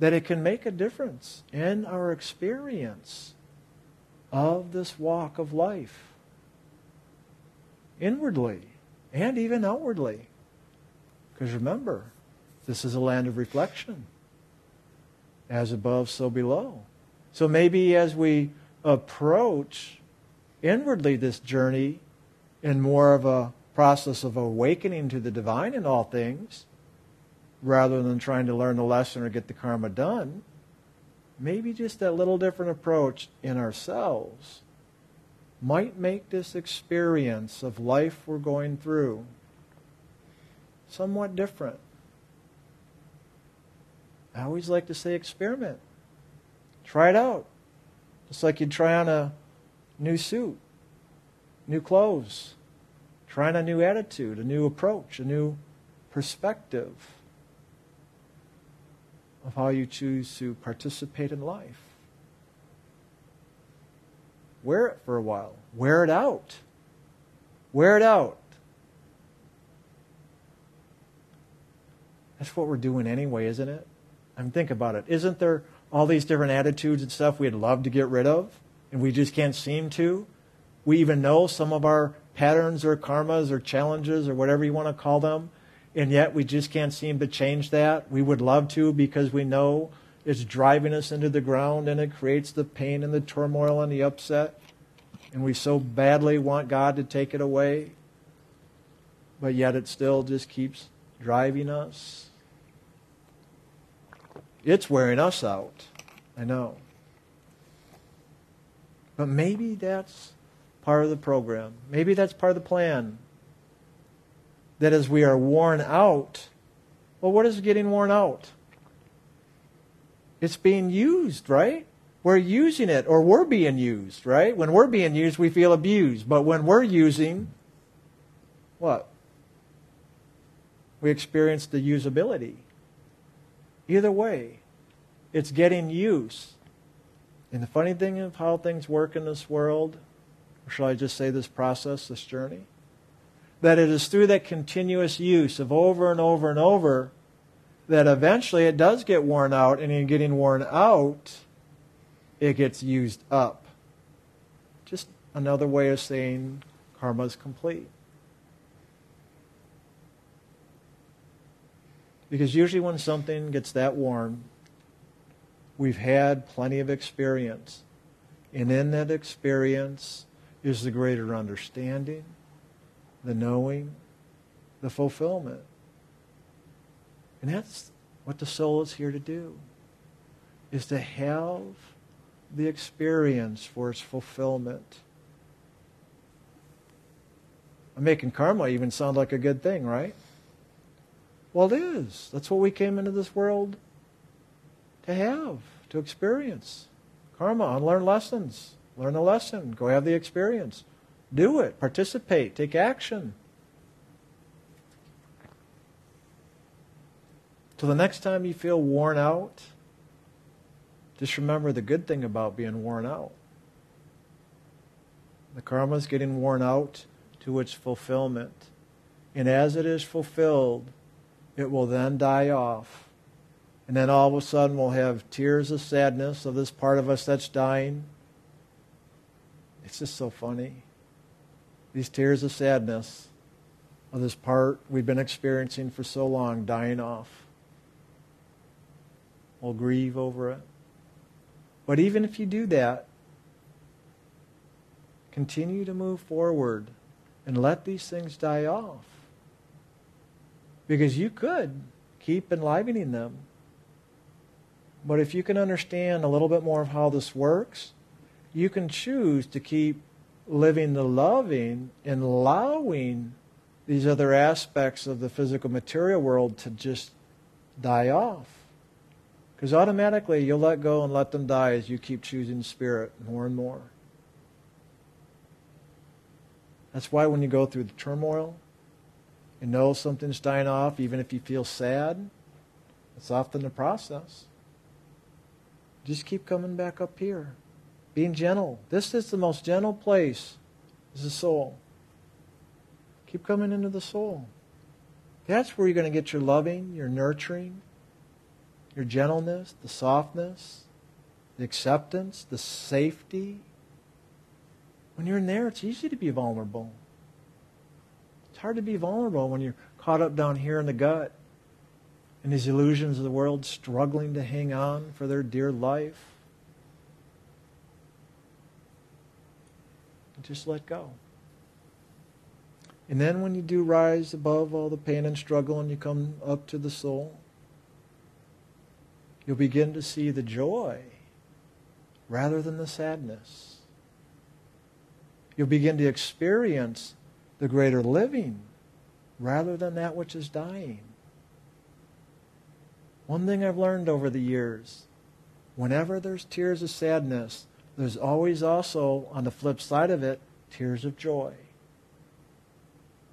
that it can make a difference in our experience of this walk of life, inwardly and even outwardly. Because remember, this is a land of reflection. As above, so below. So maybe as we approach inwardly this journey in more of a process of awakening to the divine in all things, rather than trying to learn the lesson or get the karma done, maybe just that little different approach in ourselves might make this experience of life we're going through somewhat different. I always like to say experiment. Try it out. Just like you'd try on a new suit, new clothes, trying a new attitude, a new approach, a new perspective of how you choose to participate in life. Wear it for a while. Wear it out. Wear it out. That's what we're doing anyway, isn't it? I mean, think about it. Isn't there all these different attitudes and stuff we'd love to get rid of, and we just can't seem to? We even know some of our patterns or karmas or challenges or whatever you want to call them, and yet we just can't seem to change that. We would love to because we know it's driving us into the ground and it creates the pain and the turmoil and the upset. And we so badly want God to take it away, but yet it still just keeps driving us. It's wearing us out. I know. But maybe that's part of the program. Maybe that's part of the plan. That as we are worn out, well, what is getting worn out? It's being used, right? We're using it, or we're being used, right? When we're being used, we feel abused. But when we're using, what? We experience the usability. Either way, it's getting use. And the funny thing of how things work in this world, or shall I just say this process, this journey, that it is through that continuous use of over and over and over that eventually it does get worn out, and in getting worn out, it gets used up. Just another way of saying karma is complete. Because usually when something gets that worn, we've had plenty of experience. And in that experience is the greater understanding, the knowing, the fulfillment. And that's what the soul is here to do, is to have the experience for its fulfillment. I'm making karma even sound like a good thing, right? Well, it is. That's what we came into this world to have, to experience. Karma, unlearn lessons. Learn a lesson. Go have the experience. Do it. Participate. Take action. So the next time you feel worn out, just remember the good thing about being worn out. The karma is getting worn out to its fulfillment. And as it is fulfilled, it will then die off. And then all of a sudden we'll have tears of sadness of this part of us that's dying. It's just so funny. These tears of sadness of this part we've been experiencing for so long dying off. We'll grieve over it. But even if you do that, continue to move forward and let these things die off. Because you could keep enlivening them. But if you can understand a little bit more of how this works, you can choose to keep living the loving and allowing these other aspects of the physical material world to just die off. Because automatically you'll let go and let them die as you keep choosing spirit more and more. That's why when you go through the turmoil and know something's dying off, even if you feel sad, it's often the process. Just keep coming back up here. Being gentle. This is the most gentle place, is the soul. Keep coming into the soul. That's where you're going to get your loving, your nurturing, your gentleness, the softness, the acceptance, the safety. When you're in there, it's easy to be vulnerable. It's hard to be vulnerable when you're caught up down here in the gut and these illusions of the world struggling to hang on for their dear life. Just let go. And then when you do rise above all the pain and struggle and you come up to the soul, you'll begin to see the joy rather than the sadness. You'll begin to experience the greater living rather than that which is dying. One thing I've learned over the years whenever there's tears of sadness, there's always also, on the flip side of it, tears of joy.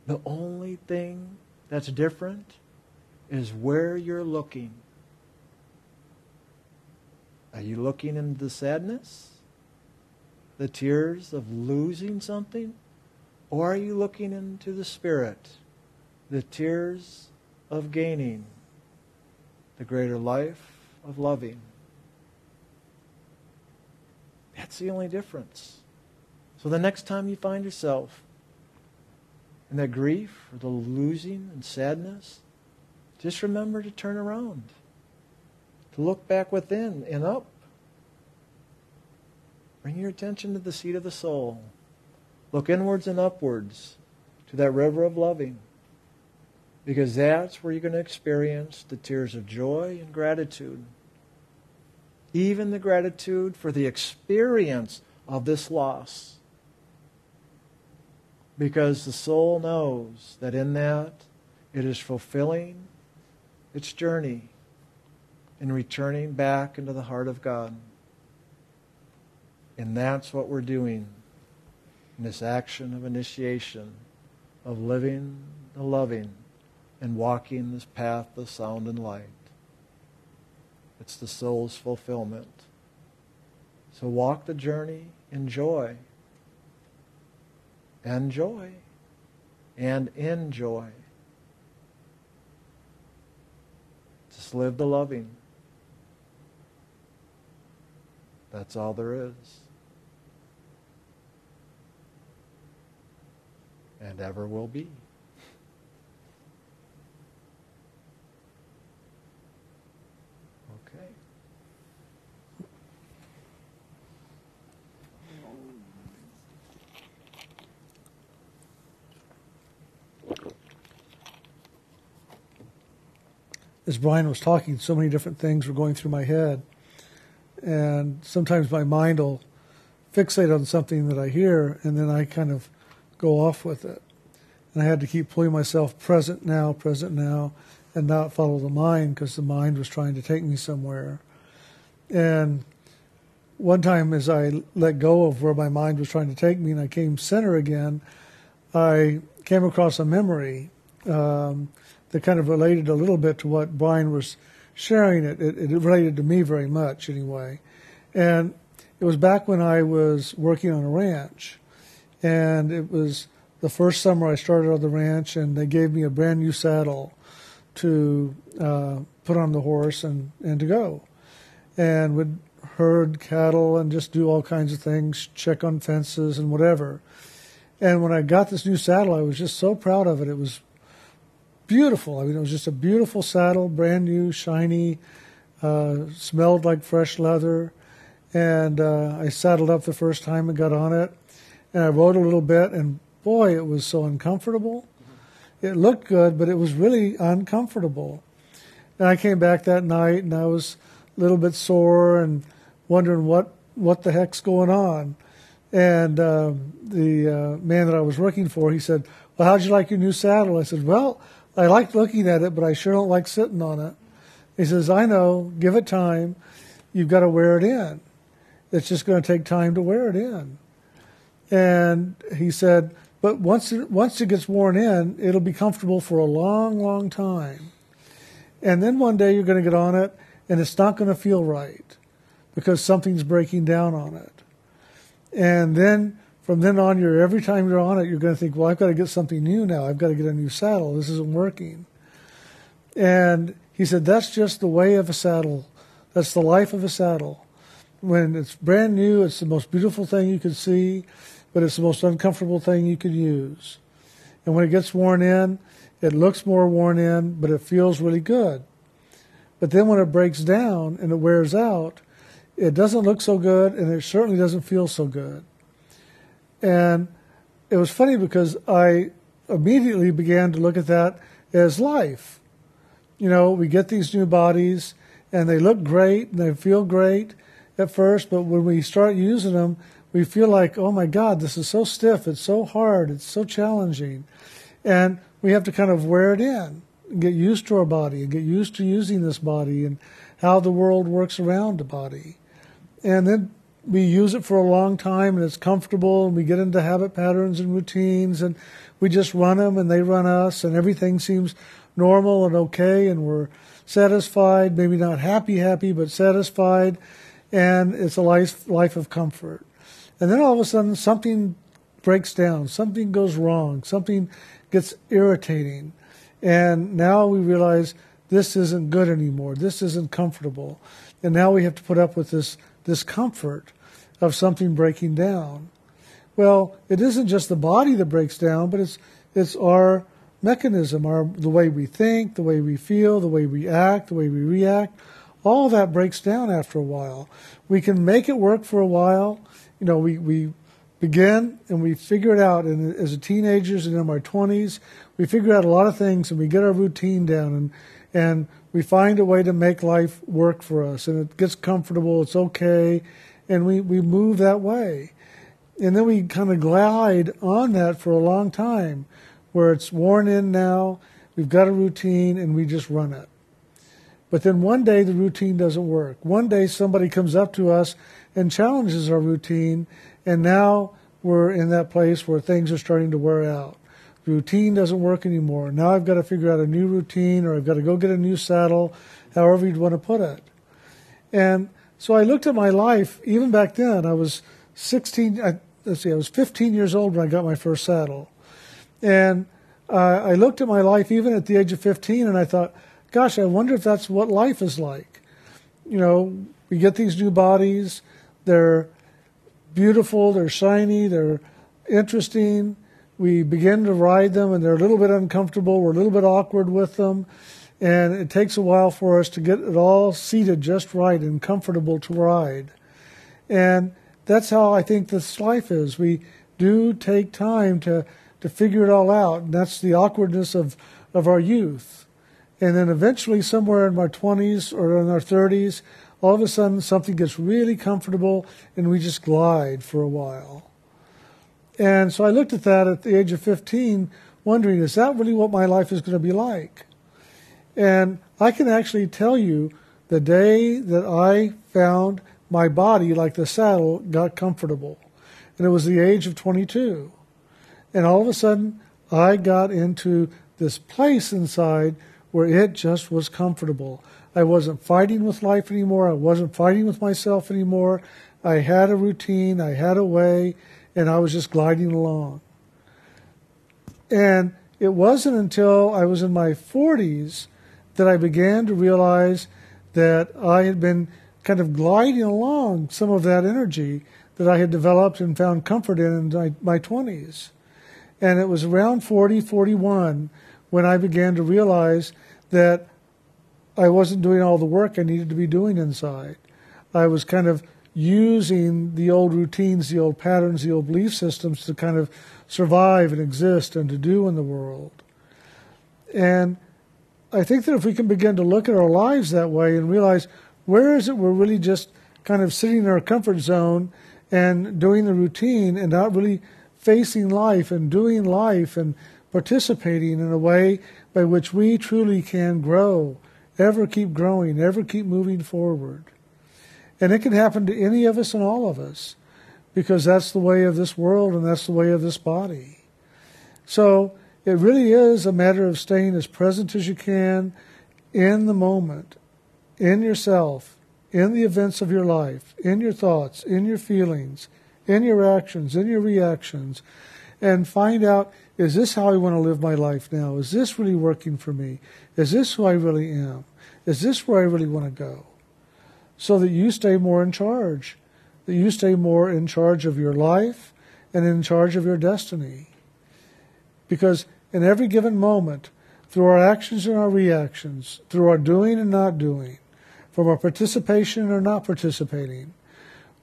The only thing that's different is where you're looking. Are you looking into the sadness? The tears of losing something? Or are you looking into the spirit? The tears of gaining the greater life of loving. That's the only difference. So the next time you find yourself in that grief or the losing and sadness, just remember to turn around, to look back within and up. Bring your attention to the seat of the soul. Look inwards and upwards to that river of loving. Because that's where you're going to experience the tears of joy and gratitude. Even the gratitude for the experience of this loss. Because the soul knows that in that it is fulfilling its journey in returning back into the heart of God. And that's what we're doing in this action of initiation, of living the loving and walking this path of sound and light. It's the soul's fulfillment. So walk the journey in joy and joy and in joy. Just live the loving. That's all there is. And ever will be. As Brian was talking, so many different things were going through my head. And sometimes my mind will fixate on something that I hear, and then I kind of go off with it. And I had to keep pulling myself present now, present now, and not follow the mind because the mind was trying to take me somewhere. And one time, as I let go of where my mind was trying to take me and I came center again, I came across a memory. Um, that kind of related a little bit to what Brian was sharing. It, it, it related to me very much, anyway. And it was back when I was working on a ranch. And it was the first summer I started on the ranch, and they gave me a brand new saddle to uh, put on the horse and, and to go. And would herd cattle and just do all kinds of things, check on fences and whatever. And when I got this new saddle, I was just so proud of it. It was beautiful. I mean, it was just a beautiful saddle, brand new, shiny, uh, smelled like fresh leather. And uh, I saddled up the first time and got on it, and I rode a little bit, and boy, it was so uncomfortable. It looked good, but it was really uncomfortable. And I came back that night, and I was a little bit sore and wondering what what the heck's going on. And uh, the uh, man that I was working for, he said, "Well, how'd you like your new saddle?" I said, "Well." I like looking at it, but I sure don't like sitting on it. He says, I know, give it time. You've got to wear it in. It's just going to take time to wear it in. And he said, but once it, once it gets worn in, it'll be comfortable for a long, long time. And then one day you're going to get on it, and it's not going to feel right because something's breaking down on it. And then from then on, you're every time you're on it, you're going to think, well, I've got to get something new now. I've got to get a new saddle. This isn't working. And He said, That's just the way of a saddle. That's the life of a saddle. When it's brand new, it's the most beautiful thing you could see, but it's the most uncomfortable thing you could use. And when it gets worn in, it looks more worn in, but it feels really good. But then when it breaks down and it wears out, it doesn't look so good and it certainly doesn't feel so good. And it was funny because I immediately began to look at that as life. You know, we get these new bodies and they look great and they feel great at first, but when we start using them, we feel like, oh my God, this is so stiff, it's so hard, it's so challenging. And we have to kind of wear it in, get used to our body, and get used to using this body and how the world works around the body. And then we use it for a long time and it's comfortable and we get into habit patterns and routines and we just run them and they run us and everything seems normal and okay and we're satisfied, maybe not happy, happy, but satisfied. And it's a life, life of comfort. And then all of a sudden something breaks down, something goes wrong, something gets irritating. And now we realize this isn't good anymore. This isn't comfortable. And now we have to put up with this discomfort of something breaking down. Well, it isn't just the body that breaks down, but it's it's our mechanism, our the way we think, the way we feel, the way we act, the way we react. All that breaks down after a while. We can make it work for a while. You know, we, we begin and we figure it out. And as teenagers and in our 20s, we figure out a lot of things and we get our routine down and, and we find a way to make life work for us. And it gets comfortable, it's okay, and we, we move that way. And then we kind of glide on that for a long time where it's worn in now, we've got a routine, and we just run it. But then one day the routine doesn't work. One day somebody comes up to us and challenges our routine, and now we're in that place where things are starting to wear out. Routine doesn't work anymore. Now I've got to figure out a new routine, or I've got to go get a new saddle, however you'd want to put it. And so I looked at my life, even back then, I was 16, I, let's see, I was 15 years old when I got my first saddle. And uh, I looked at my life even at the age of 15 and I thought, gosh, I wonder if that's what life is like. You know, we get these new bodies, they're beautiful, they're shiny, they're interesting. We begin to ride them and they're a little bit uncomfortable, we're a little bit awkward with them. And it takes a while for us to get it all seated just right and comfortable to ride. And that's how I think this life is. We do take time to, to figure it all out. And that's the awkwardness of, of our youth. And then eventually, somewhere in our 20s or in our 30s, all of a sudden something gets really comfortable and we just glide for a while. And so I looked at that at the age of 15, wondering, is that really what my life is going to be like? And I can actually tell you the day that I found my body, like the saddle, got comfortable. And it was the age of 22. And all of a sudden, I got into this place inside where it just was comfortable. I wasn't fighting with life anymore. I wasn't fighting with myself anymore. I had a routine, I had a way, and I was just gliding along. And it wasn't until I was in my 40s that I began to realize that I had been kind of gliding along some of that energy that I had developed and found comfort in in my, my 20s. And it was around 40, 41 when I began to realize that I wasn't doing all the work I needed to be doing inside. I was kind of using the old routines, the old patterns, the old belief systems to kind of survive and exist and to do in the world. And I think that if we can begin to look at our lives that way and realize where is it we're really just kind of sitting in our comfort zone and doing the routine and not really facing life and doing life and participating in a way by which we truly can grow, ever keep growing, ever keep moving forward. And it can happen to any of us and all of us because that's the way of this world and that's the way of this body. So it really is a matter of staying as present as you can in the moment, in yourself, in the events of your life, in your thoughts, in your feelings, in your actions, in your reactions, and find out is this how I want to live my life now? Is this really working for me? Is this who I really am? Is this where I really want to go? So that you stay more in charge, that you stay more in charge of your life and in charge of your destiny. Because in every given moment, through our actions and our reactions, through our doing and not doing, from our participation or not participating,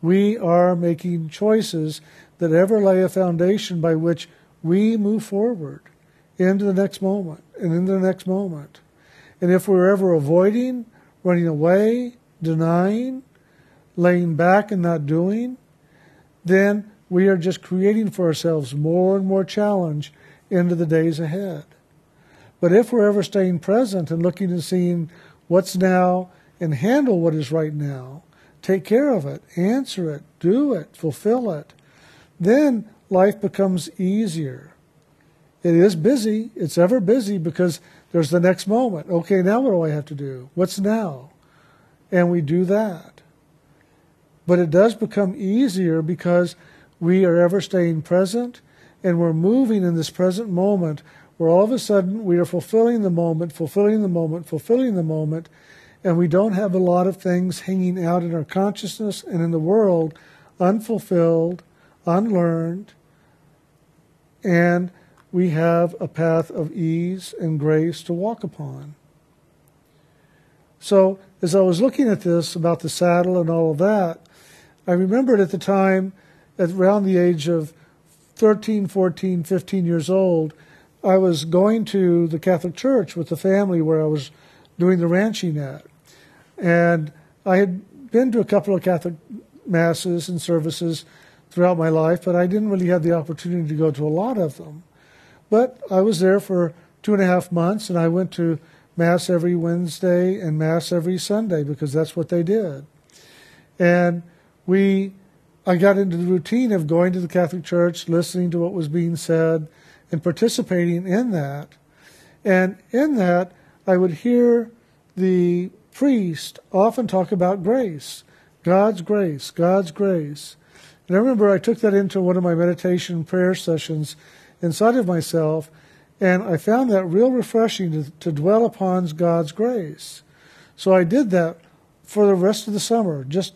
we are making choices that ever lay a foundation by which we move forward into the next moment and into the next moment. And if we're ever avoiding, running away, denying, laying back and not doing, then we are just creating for ourselves more and more challenge into the days ahead. But if we're ever staying present and looking and seeing what's now and handle what is right now, take care of it, answer it, do it, fulfill it, then life becomes easier. It is busy. It's ever busy because there's the next moment. Okay, now what do I have to do? What's now? And we do that. But it does become easier because we are ever staying present and we're moving in this present moment where all of a sudden we are fulfilling the moment, fulfilling the moment, fulfilling the moment, and we don't have a lot of things hanging out in our consciousness and in the world unfulfilled, unlearned, and we have a path of ease and grace to walk upon. So, as I was looking at this about the saddle and all of that, I remembered at the time, at around the age of 13, 14, 15 years old, I was going to the Catholic Church with the family where I was doing the ranching at. And I had been to a couple of Catholic masses and services throughout my life, but I didn't really have the opportunity to go to a lot of them. But I was there for two and a half months, and I went to Mass every Wednesday and Mass every Sunday because that's what they did. And we, I got into the routine of going to the Catholic Church, listening to what was being said, and participating in that. And in that, I would hear the priest often talk about grace God's grace, God's grace. And I remember I took that into one of my meditation prayer sessions inside of myself, and I found that real refreshing to, to dwell upon God's grace. So I did that for the rest of the summer, just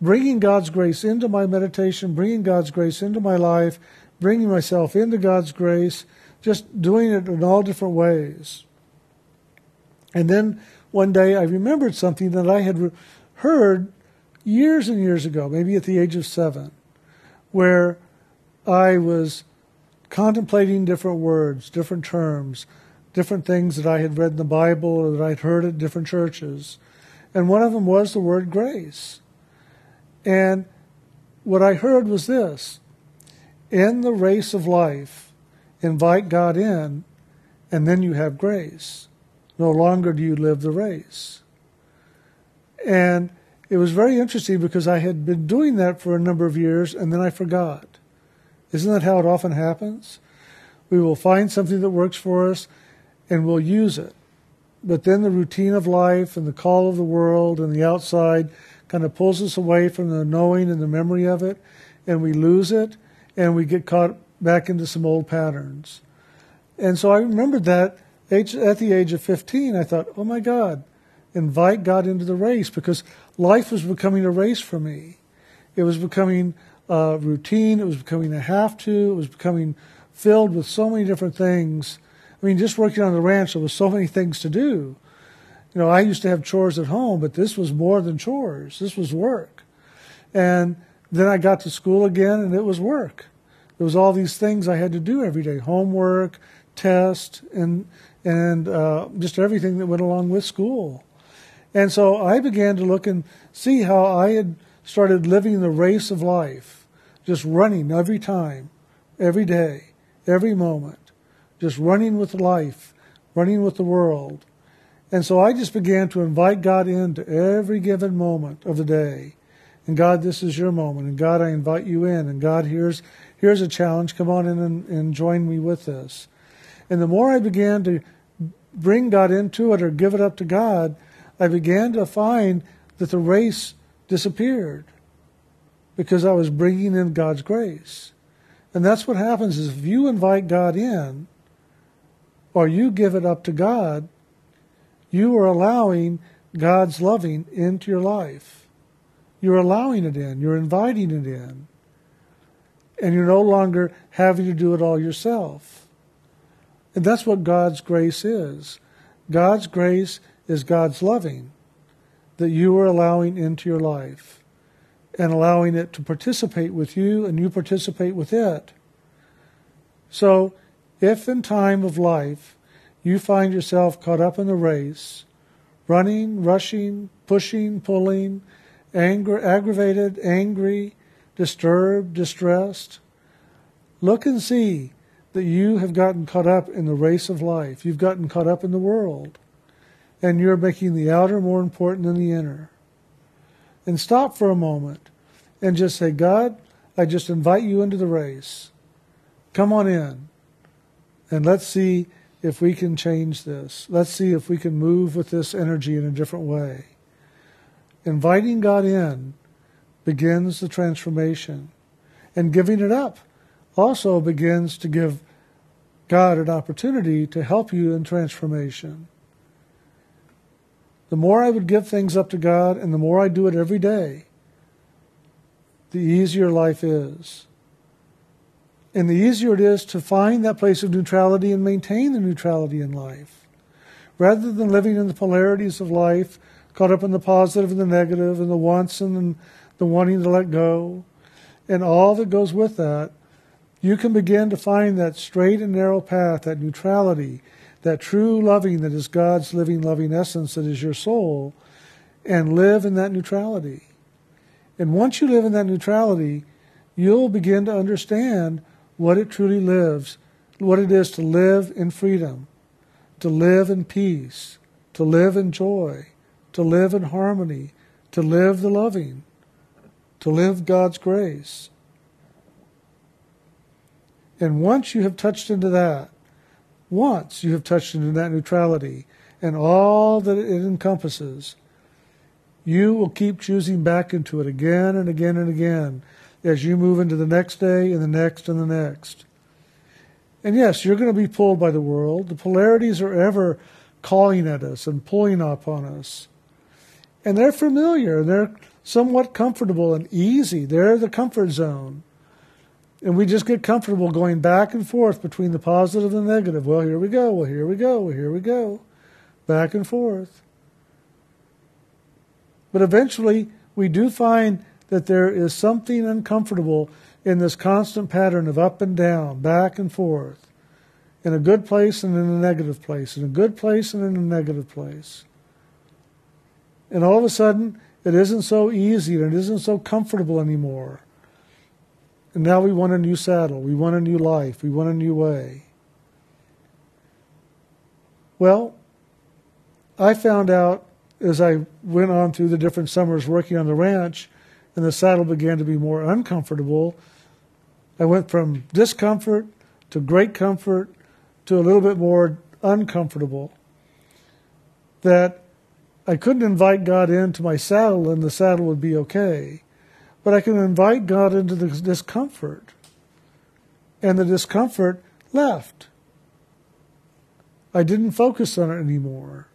bringing God's grace into my meditation, bringing God's grace into my life, bringing myself into God's grace, just doing it in all different ways. And then one day I remembered something that I had heard years and years ago, maybe at the age of seven, where I was contemplating different words, different terms, different things that I had read in the Bible or that I'd heard at different churches. And one of them was the word grace. And what I heard was this in the race of life, invite God in, and then you have grace. No longer do you live the race. And it was very interesting because I had been doing that for a number of years and then I forgot. Isn't that how it often happens? We will find something that works for us and we'll use it. But then the routine of life and the call of the world and the outside kind of pulls us away from the knowing and the memory of it, and we lose it and we get caught back into some old patterns. And so I remembered that at the age of 15, I thought, oh my God, invite God into the race because life was becoming a race for me. It was becoming a routine, it was becoming a have to, it was becoming filled with so many different things. I mean, just working on the ranch, there was so many things to do. You know, I used to have chores at home, but this was more than chores. This was work. And then I got to school again, and it was work. There was all these things I had to do every day: homework, test, and and uh, just everything that went along with school. And so I began to look and see how I had started living the race of life, just running every time, every day, every moment, just running with life, running with the world. And so I just began to invite God into every given moment of the day. And God, this is your moment. And God, I invite you in. And God, here's, here's a challenge. Come on in and, and join me with this. And the more I began to bring God into it or give it up to God, I began to find that the race disappeared because I was bringing in God's grace. And that's what happens is if you invite God in or you give it up to God, you are allowing God's loving into your life. You're allowing it in. You're inviting it in. And you're no longer having to do it all yourself. And that's what God's grace is. God's grace is God's loving that you are allowing into your life and allowing it to participate with you and you participate with it. So, if in time of life you find yourself caught up in the race, running, rushing, pushing, pulling, anger, aggravated, angry, disturbed, distressed, look and see that you have gotten caught up in the race of life. You've gotten caught up in the world. And you're making the outer more important than the inner. And stop for a moment and just say, God, I just invite you into the race. Come on in. And let's see if we can change this. Let's see if we can move with this energy in a different way. Inviting God in begins the transformation. And giving it up also begins to give God an opportunity to help you in transformation. The more I would give things up to God and the more I do it every day, the easier life is. And the easier it is to find that place of neutrality and maintain the neutrality in life. Rather than living in the polarities of life, caught up in the positive and the negative and the wants and the wanting to let go, and all that goes with that, you can begin to find that straight and narrow path, that neutrality, that true loving that is God's living, loving essence that is your soul, and live in that neutrality. And once you live in that neutrality, you'll begin to understand what it truly lives, what it is to live in freedom, to live in peace, to live in joy, to live in harmony, to live the loving, to live God's grace. And once you have touched into that, once you have touched into that neutrality and all that it encompasses, you will keep choosing back into it again and again and again as you move into the next day and the next and the next. And yes, you're going to be pulled by the world. The polarities are ever calling at us and pulling upon us. And they're familiar, they're somewhat comfortable and easy. They're the comfort zone. And we just get comfortable going back and forth between the positive and the negative. Well, here we go. Well, here we go. Well, here we go. Back and forth. But eventually, we do find that there is something uncomfortable in this constant pattern of up and down, back and forth, in a good place and in a negative place, in a good place and in a negative place. And all of a sudden, it isn't so easy and it isn't so comfortable anymore. And now we want a new saddle, we want a new life, we want a new way. Well, I found out as I went on through the different summers working on the ranch and the saddle began to be more uncomfortable, I went from discomfort to great comfort to a little bit more uncomfortable. That I couldn't invite God into my saddle and the saddle would be okay. But I can invite God into the discomfort. And the discomfort left. I didn't focus on it anymore.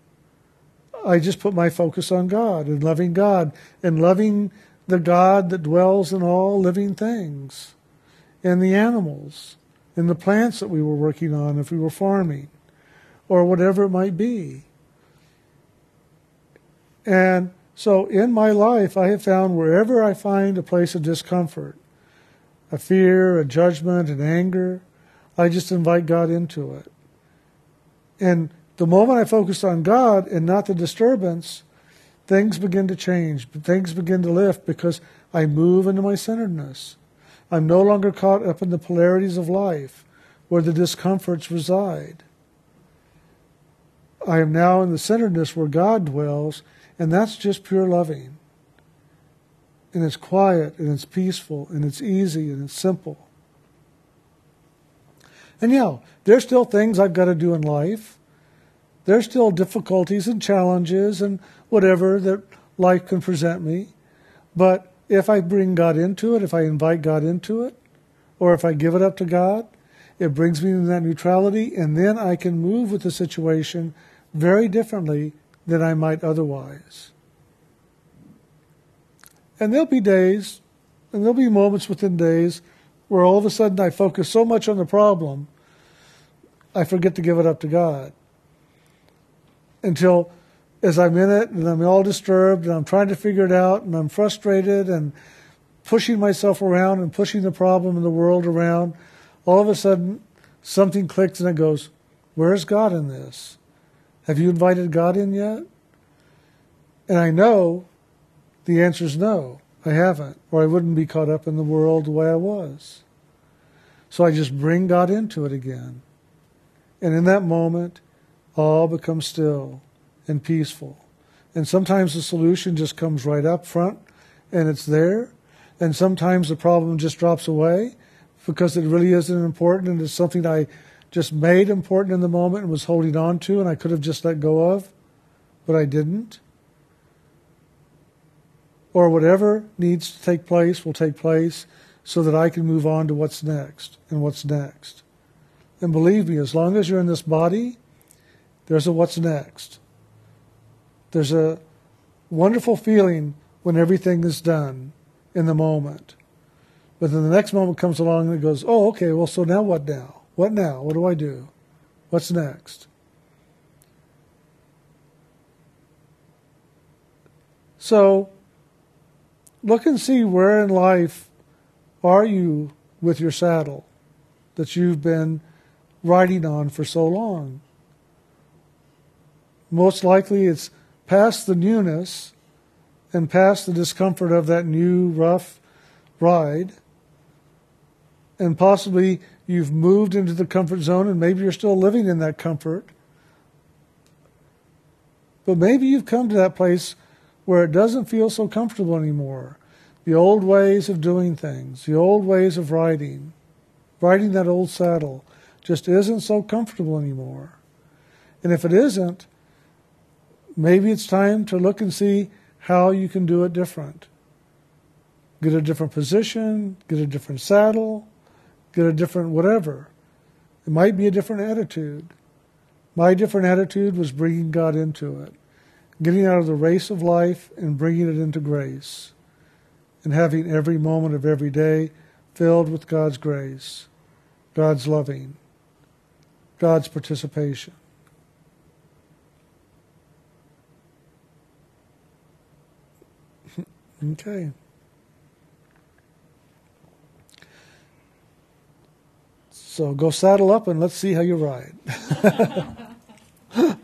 I just put my focus on God and loving God and loving the God that dwells in all living things, and the animals, and the plants that we were working on if we were farming, or whatever it might be. And so in my life, I have found wherever I find a place of discomfort, a fear, a judgment, an anger, I just invite God into it. And the moment I focus on God and not the disturbance, things begin to change, things begin to lift because I move into my centeredness. I'm no longer caught up in the polarities of life where the discomforts reside. I am now in the centeredness where God dwells, and that's just pure loving. And it's quiet, and it's peaceful, and it's easy, and it's simple. And yeah, there's still things I've got to do in life. There's still difficulties and challenges and whatever that life can present me. But if I bring God into it, if I invite God into it, or if I give it up to God, it brings me into that neutrality, and then I can move with the situation very differently than I might otherwise. And there'll be days, and there'll be moments within days where all of a sudden I focus so much on the problem, I forget to give it up to God. Until as I'm in it and I'm all disturbed and I'm trying to figure it out and I'm frustrated and pushing myself around and pushing the problem in the world around, all of a sudden something clicks and it goes, Where's God in this? Have you invited God in yet? And I know the answer is no, I haven't, or I wouldn't be caught up in the world the way I was. So I just bring God into it again. And in that moment, all becomes still and peaceful. And sometimes the solution just comes right up front and it's there. And sometimes the problem just drops away because it really isn't important and it's something I just made important in the moment and was holding on to and I could have just let go of, but I didn't. Or whatever needs to take place will take place so that I can move on to what's next and what's next. And believe me, as long as you're in this body, there's a what's next. There's a wonderful feeling when everything is done in the moment. But then the next moment comes along and it goes, oh, okay, well, so now what now? What now? What do I do? What's next? So look and see where in life are you with your saddle that you've been riding on for so long. Most likely it's past the newness and past the discomfort of that new rough ride. And possibly you've moved into the comfort zone and maybe you're still living in that comfort. But maybe you've come to that place where it doesn't feel so comfortable anymore. The old ways of doing things, the old ways of riding, riding that old saddle just isn't so comfortable anymore. And if it isn't, maybe it's time to look and see how you can do it different. Get a different position, get a different saddle, get a different whatever. It might be a different attitude. My different attitude was bringing God into it, getting out of the race of life and bringing it into grace, and having every moment of every day filled with God's grace, God's loving, God's participation. Okay. So go saddle up and let's see how you ride.